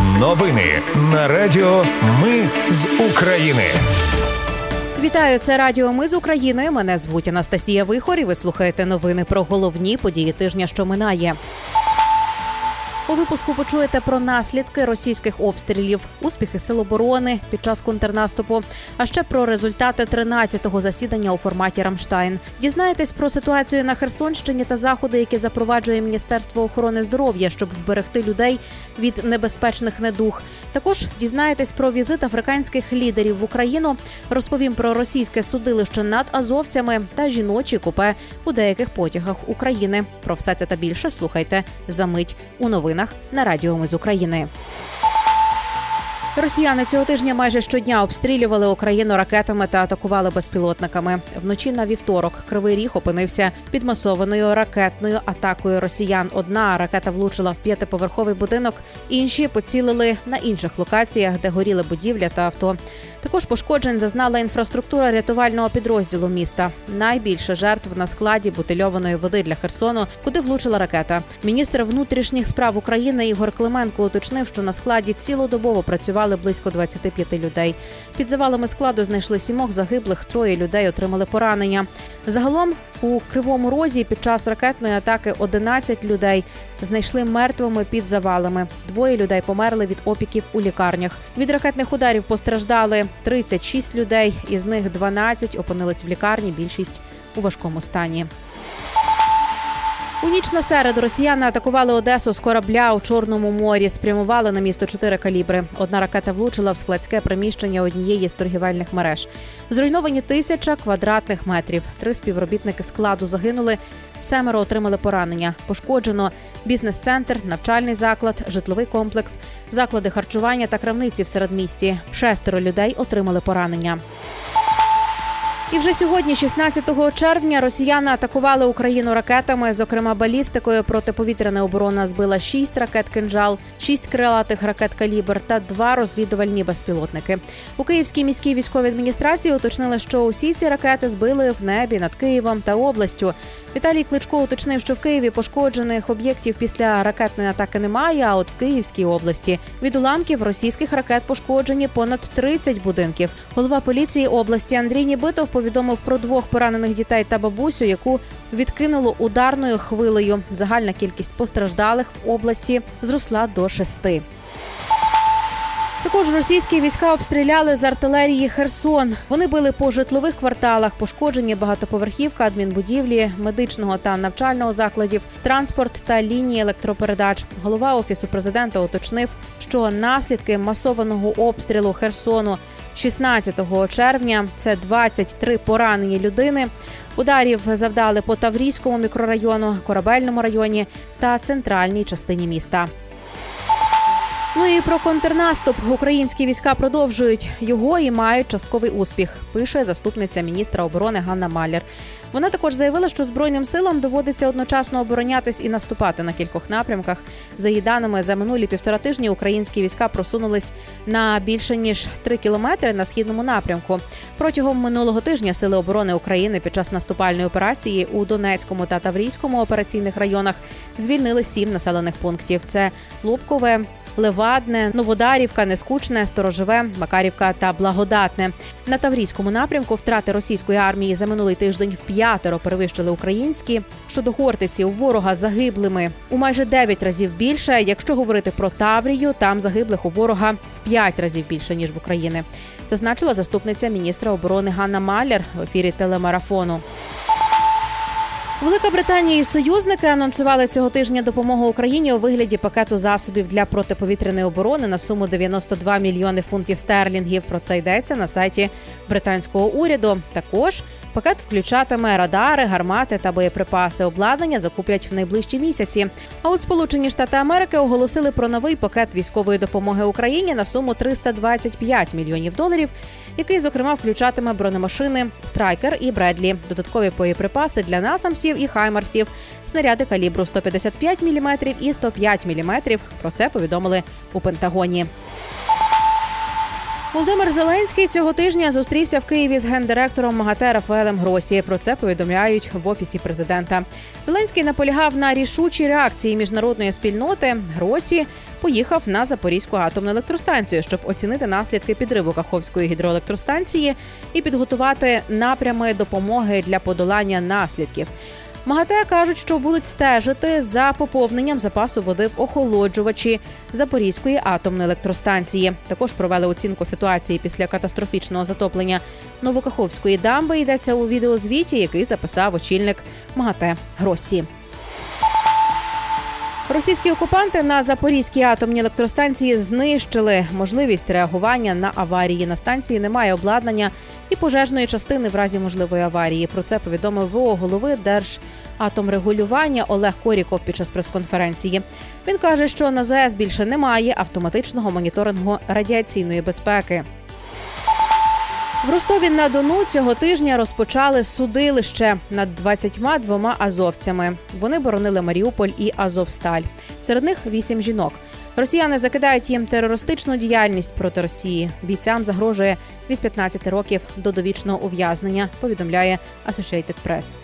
Новини на Радіо Ми з України. Вітаю, це Радіо Ми з України. Мене звуть Анастасія Вихор і Ви слухаєте новини про головні події тижня, що минає. У випуску почуєте про наслідки російських обстрілів, успіхи сил оборони під час контрнаступу, а ще про результати 13-го засідання у форматі Рамштайн. Дізнаєтесь про ситуацію на Херсонщині та заходи, які запроваджує Міністерство охорони здоров'я, щоб вберегти людей від небезпечних недух. Також дізнаєтесь про візит африканських лідерів в Україну. Розповім про російське судилище над азовцями та жіночі купе у деяких потягах України. Про все це та більше слухайте за мить у новинах на Радіо Ми з України. Росіяни цього тижня майже щодня обстрілювали Україну ракетами та атакували безпілотниками. Вночі на вівторок Кривий Ріг опинився під масованою ракетною атакою росіян. Одна ракета влучила в п'ятиповерховий будинок, інші поцілили на інших локаціях, де горіли будівля та авто. Також пошкоджень зазнала інфраструктура рятувального підрозділу міста. Найбільше жертв на складі бутильованої води для Херсону, куди влучила ракета. Міністр внутрішніх справ України Ігор Клименко уточнив, що на складі цілодобово працювали близько 25 людей. Під завалами складу знайшли сімох загиблих, троє людей отримали поранення. Загалом у кривому розі під час ракетної атаки 11 людей знайшли мертвими під завалами. Двоє людей померли від опіків у лікарнях. Від ракетних ударів постраждали 36 людей, із них 12 опинились в лікарні. Більшість у важкому стані. У ніч на середу росіяни атакували Одесу з корабля у Чорному морі. Спрямували на місто чотири калібри. Одна ракета влучила в складське приміщення однієї з торгівельних мереж. Зруйновані тисяча квадратних метрів. Три співробітники складу загинули. Семеро отримали поранення. Пошкоджено бізнес-центр, навчальний заклад, житловий комплекс, заклади харчування та крамниці в середмісті. Шестеро людей отримали поранення. І вже сьогодні, 16 червня, росіяни атакували Україну ракетами, зокрема балістикою. Протиповітряна оборона збила шість ракет кинжал, шість крилатих ракет калібр та два розвідувальні безпілотники. У Київській міській військовій адміністрації уточнили, що усі ці ракети збили в небі над Києвом та областю. Віталій Кличко уточнив, що в Києві пошкоджених об'єктів після ракетної атаки немає. А от в Київській області від уламків російських ракет пошкоджені понад 30 будинків. Голова поліції області Андрій Нібитов повідомив про двох поранених дітей та бабусю, яку відкинуло ударною хвилею. Загальна кількість постраждалих в області зросла до шести. Також російські війська обстріляли з артилерії Херсон. Вони били по житлових кварталах, пошкоджені багатоповерхівка, адмінбудівлі, медичного та навчального закладів, транспорт та лінії електропередач. Голова офісу президента уточнив, що наслідки масованого обстрілу Херсону 16 червня це 23 поранені людини. Ударів завдали по Таврійському мікрорайону, корабельному районі та центральній частині міста. Ну і про контрнаступ українські війська продовжують його і мають частковий успіх. Пише заступниця міністра оборони Ганна Маляр. Вона також заявила, що збройним силам доводиться одночасно оборонятись і наступати на кількох напрямках. За її даними, за минулі півтора тижні українські війська просунулись на більше ніж три кілометри на східному напрямку. Протягом минулого тижня сили оборони України під час наступальної операції у Донецькому та Таврійському операційних районах звільнили сім населених пунктів: це Лубкове. Левадне, Новодарівка, Нескучне, Сторожове, Макарівка та Благодатне. На Таврійському напрямку втрати російської армії за минулий тиждень в п'ятеро перевищили українські. Щодо Хортиці у ворога загиблими у майже дев'ять разів більше. Якщо говорити про Таврію, там загиблих у ворога в п'ять разів більше ніж в Україні. Зазначила заступниця міністра оборони Ганна Маляр в ефірі телемарафону. Велика Британія і союзники анонсували цього тижня допомогу Україні у вигляді пакету засобів для протиповітряної оборони на суму 92 мільйони фунтів стерлінгів. Про це йдеться на сайті британського уряду. Також пакет включатиме радари, гармати та боєприпаси. Обладнання закуплять в найближчі місяці. А от Сполучені Штати Америки оголосили про новий пакет військової допомоги Україні на суму 325 мільйонів доларів який, зокрема, включатиме бронемашини Страйкер і Бредлі, додаткові боєприпаси для насамсів і хаймарсів, снаряди калібру 155 мм і 105 мм. Про це повідомили у Пентагоні. Володимир Зеленський цього тижня зустрівся в Києві з гендиректором МАГАТЕ Рафаелем Гросі. Про це повідомляють в офісі президента. Зеленський наполягав на рішучій реакції міжнародної спільноти. Гросі поїхав на Запорізьку атомну електростанцію, щоб оцінити наслідки підриву Каховської гідроелектростанції і підготувати напрями допомоги для подолання наслідків. МАГАТЕ кажуть, що будуть стежити за поповненням запасу води в охолоджувачі Запорізької атомної електростанції. Також провели оцінку ситуації після катастрофічного затоплення Новокаховської дамби. Йдеться у відеозвіті, який записав очільник МАГАТЕ Гросі. Російські окупанти на Запорізькій атомній електростанції знищили можливість реагування на аварії. На станції немає обладнання і пожежної частини в разі можливої аварії. Про це повідомив ВО голови Держатомрегулювання Олег Коріков під час прес-конференції. Він каже, що на ЗС більше немає автоматичного моніторингу радіаційної безпеки. В Ростові на Дону цього тижня розпочали судилище над 22 азовцями. Вони боронили Маріуполь і Азовсталь. Серед них вісім жінок. Росіяни закидають їм терористичну діяльність проти Росії. Бійцям загрожує від 15 років до довічного ув'язнення. Повідомляє Associated Press.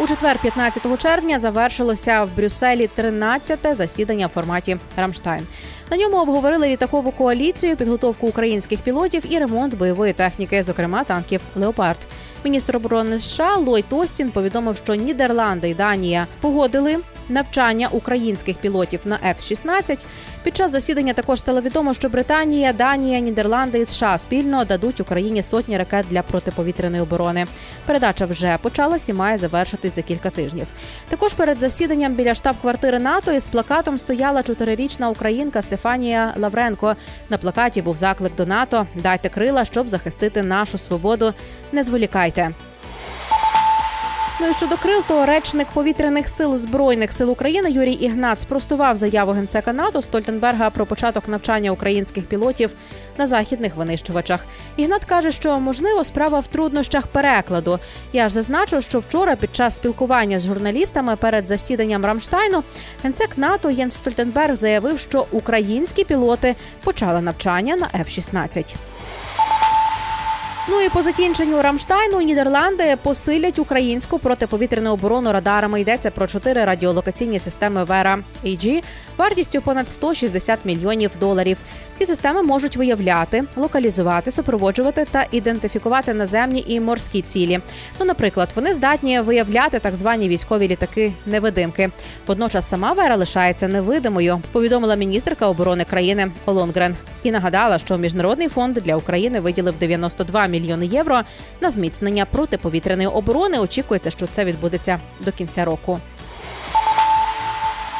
У четвер, 15 червня, завершилося в Брюсселі 13-те засідання в форматі Рамштайн. На ньому обговорили літакову коаліцію, підготовку українських пілотів і ремонт бойової техніки, зокрема танків Леопард. Міністр оборони США Ллойд Остін повідомив, що Нідерланди і Данія погодили навчання українських пілотів на F-16. Під час засідання також стало відомо, що Британія, Данія, Нідерланди і США спільно дадуть Україні сотні ракет для протиповітряної оборони. Передача вже почалась і має завершитись за кілька тижнів. Також перед засіданням біля штаб-квартири НАТО із плакатом стояла чотирирічна українка Стефанія Лавренко. На плакаті був заклик до НАТО: дайте крила, щоб захистити нашу свободу. Не зволікайте. Ну і щодо крил, то речник повітряних сил збройних сил України Юрій Ігнат спростував заяву генсека НАТО Стольтенберга про початок навчання українських пілотів на західних винищувачах. Ігнат каже, що можливо справа в труднощах перекладу. Я ж зазначу, що вчора під час спілкування з журналістами перед засіданням Рамштайну генсек НАТО Єнс Стольтенберг заявив, що українські пілоти почали навчання на F-16. Ну і по закінченню Рамштайну Нідерланди посилять українську протиповітряну оборону радарами. Йдеться про чотири радіолокаційні системи Вера AG вартістю понад 160 мільйонів доларів. Ці системи можуть виявляти, локалізувати, супроводжувати та ідентифікувати наземні і морські цілі. Ну, наприклад, вони здатні виявляти так звані військові літаки-невидимки. Водночас сама Вера лишається невидимою. Повідомила міністерка оборони країни Олонгрен і нагадала, що міжнародний фонд для України виділив 92 мільйони євро на зміцнення протиповітряної оборони. Очікується, що це відбудеться до кінця року.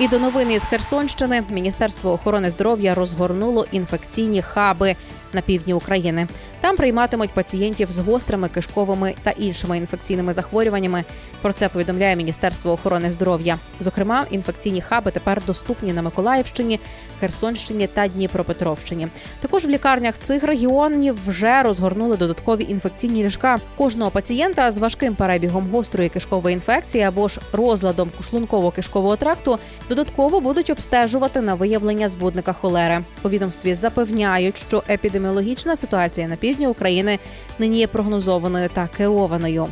І до новини з Херсонщини Міністерство охорони здоров'я розгорнуло інфекційні хаби на півдні України. Там прийматимуть пацієнтів з гострими кишковими та іншими інфекційними захворюваннями. Про це повідомляє Міністерство охорони здоров'я. Зокрема, інфекційні хаби тепер доступні на Миколаївщині, Херсонщині та Дніпропетровщині. Також в лікарнях цих регіонів вже розгорнули додаткові інфекційні ліжка. Кожного пацієнта з важким перебігом гострої кишкової інфекції або ж розладом шлунково-кишкового тракту додатково будуть обстежувати на виявлення збудника холери. У відомстві запевняють, що епідеміологічна ситуація на півдні України нині є прогнозованою та керованою.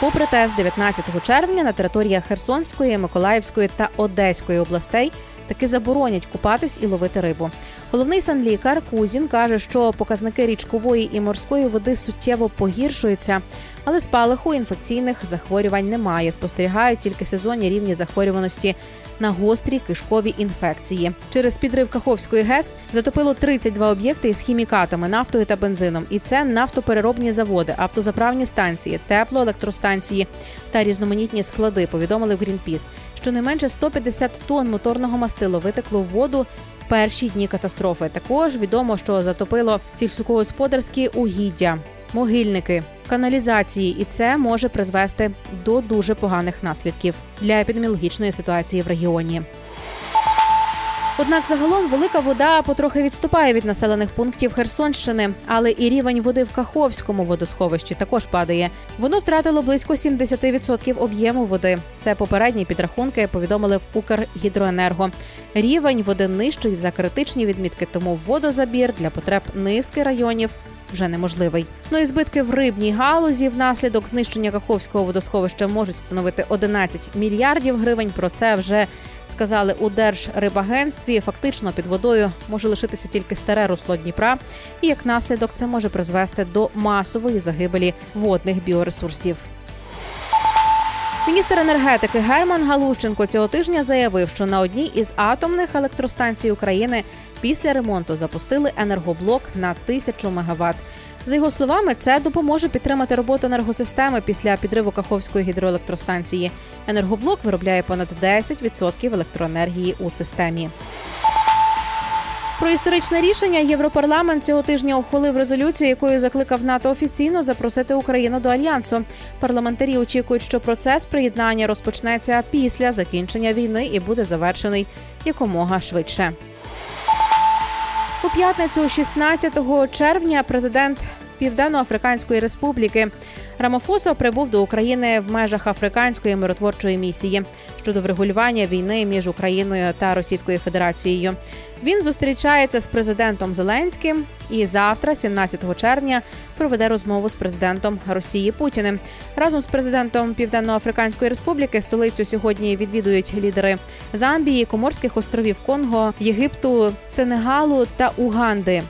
Попри те, з 19 червня на територіях Херсонської, Миколаївської та Одеської областей таки заборонять купатись і ловити рибу. Головний санлікар Кузін каже, що показники річкової і морської води суттєво погіршуються, але спалаху інфекційних захворювань немає. Спостерігають тільки сезонні рівні захворюваності на гострі кишкові інфекції. Через підрив Каховської ГЕС затопило 32 об'єкти із хімікатами, нафтою та бензином. І це нафтопереробні заводи, автозаправні станції, теплоелектростанції та різноманітні склади. Повідомили в Грінпіс. Щонайменше 150 тонн моторного мастила витекло в воду перші дні катастрофи. Також відомо, що затопило сільськогосподарські угіддя, могильники, каналізації, і це може призвести до дуже поганих наслідків для епідеміологічної ситуації в регіоні. Однак загалом велика вода потрохи відступає від населених пунктів Херсонщини, але і рівень води в Каховському водосховищі також падає. Воно втратило близько 70% об'єму води. Це попередні підрахунки повідомили в Укргідроенерго. Рівень води нижчий за критичні відмітки, тому водозабір для потреб низки районів вже неможливий. Ну і збитки в рибній галузі внаслідок знищення Каховського водосховища можуть становити 11 мільярдів гривень. Про це вже сказали у Держрибагентстві. Фактично під водою може лишитися тільки старе русло Дніпра, і як наслідок це може призвести до масової загибелі водних біоресурсів. Міністр енергетики Герман Галущенко цього тижня заявив, що на одній із атомних електростанцій України після ремонту запустили енергоблок на тисячу мегаватт. За його словами, це допоможе підтримати роботу енергосистеми після підриву Каховської гідроелектростанції. Енергоблок виробляє понад 10% електроенергії у системі. Про історичне рішення Європарламент цього тижня ухвалив резолюцію, якою закликав НАТО офіційно запросити Україну до альянсу. Парламентарі очікують, що процес приєднання розпочнеться після закінчення війни і буде завершений якомога швидше. У п'ятницю, 16 червня, президент Південно-Африканської Республіки Рамофосо прибув до України в межах африканської миротворчої місії щодо врегулювання війни між Україною та Російською Федерацією. Він зустрічається з президентом Зеленським і завтра, 17 червня, проведе розмову з президентом Росії Путіним. Разом з президентом Південно-Африканської Республіки столицю сьогодні відвідують лідери Замбії, Коморських островів Конго, Єгипту, Сенегалу та Уганди.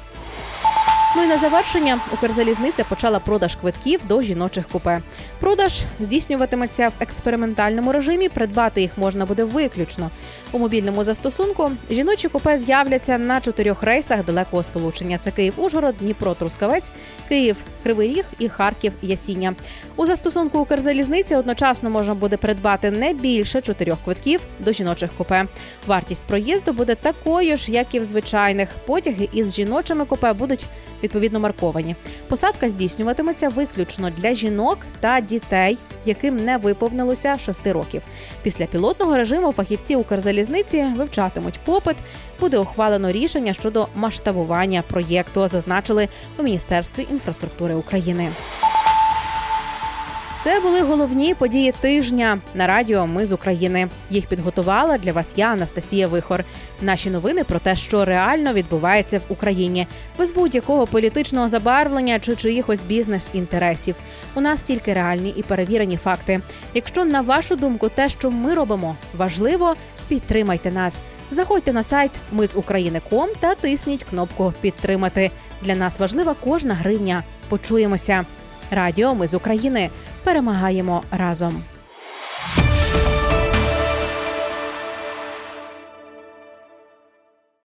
Ну і на завершення Укрзалізниця почала продаж квитків до жіночих купе. Продаж здійснюватиметься в експериментальному режимі. Придбати їх можна буде виключно у мобільному застосунку. Жіночі купе з'являться на чотирьох рейсах далекого сполучення. Це Київ, Ужгород, Дніпро, Трускавець, Київ, Кривий Ріг і Харків, Ясіння. У застосунку Укрзалізниці одночасно можна буде придбати не більше чотирьох квитків до жіночих купе. Вартість проїзду буде такою ж, як і в звичайних. Потяги із жіночими купе будуть відповідно марковані. Посадка здійснюватиметься виключно для жінок та дітей, яким не виповнилося 6 років. Після пілотного режиму фахівці Укрзалізниці вивчатимуть попит. Буде ухвалено рішення щодо масштабування проєкту, зазначили у міністерстві інфраструктури України. Це були головні події тижня на радіо. Ми з України. Їх підготувала для вас я, Анастасія Вихор. Наші новини про те, що реально відбувається в Україні, без будь-якого політичного забарвлення чи чиїхось бізнес-інтересів. У нас тільки реальні і перевірені факти. Якщо на вашу думку, те, що ми робимо, важливо, підтримайте нас. Заходьте на сайт Ми з України.ком та тисніть кнопку Підтримати. Для нас важлива кожна гривня. Почуємося. Радіо Ми з України перемагаємо разом.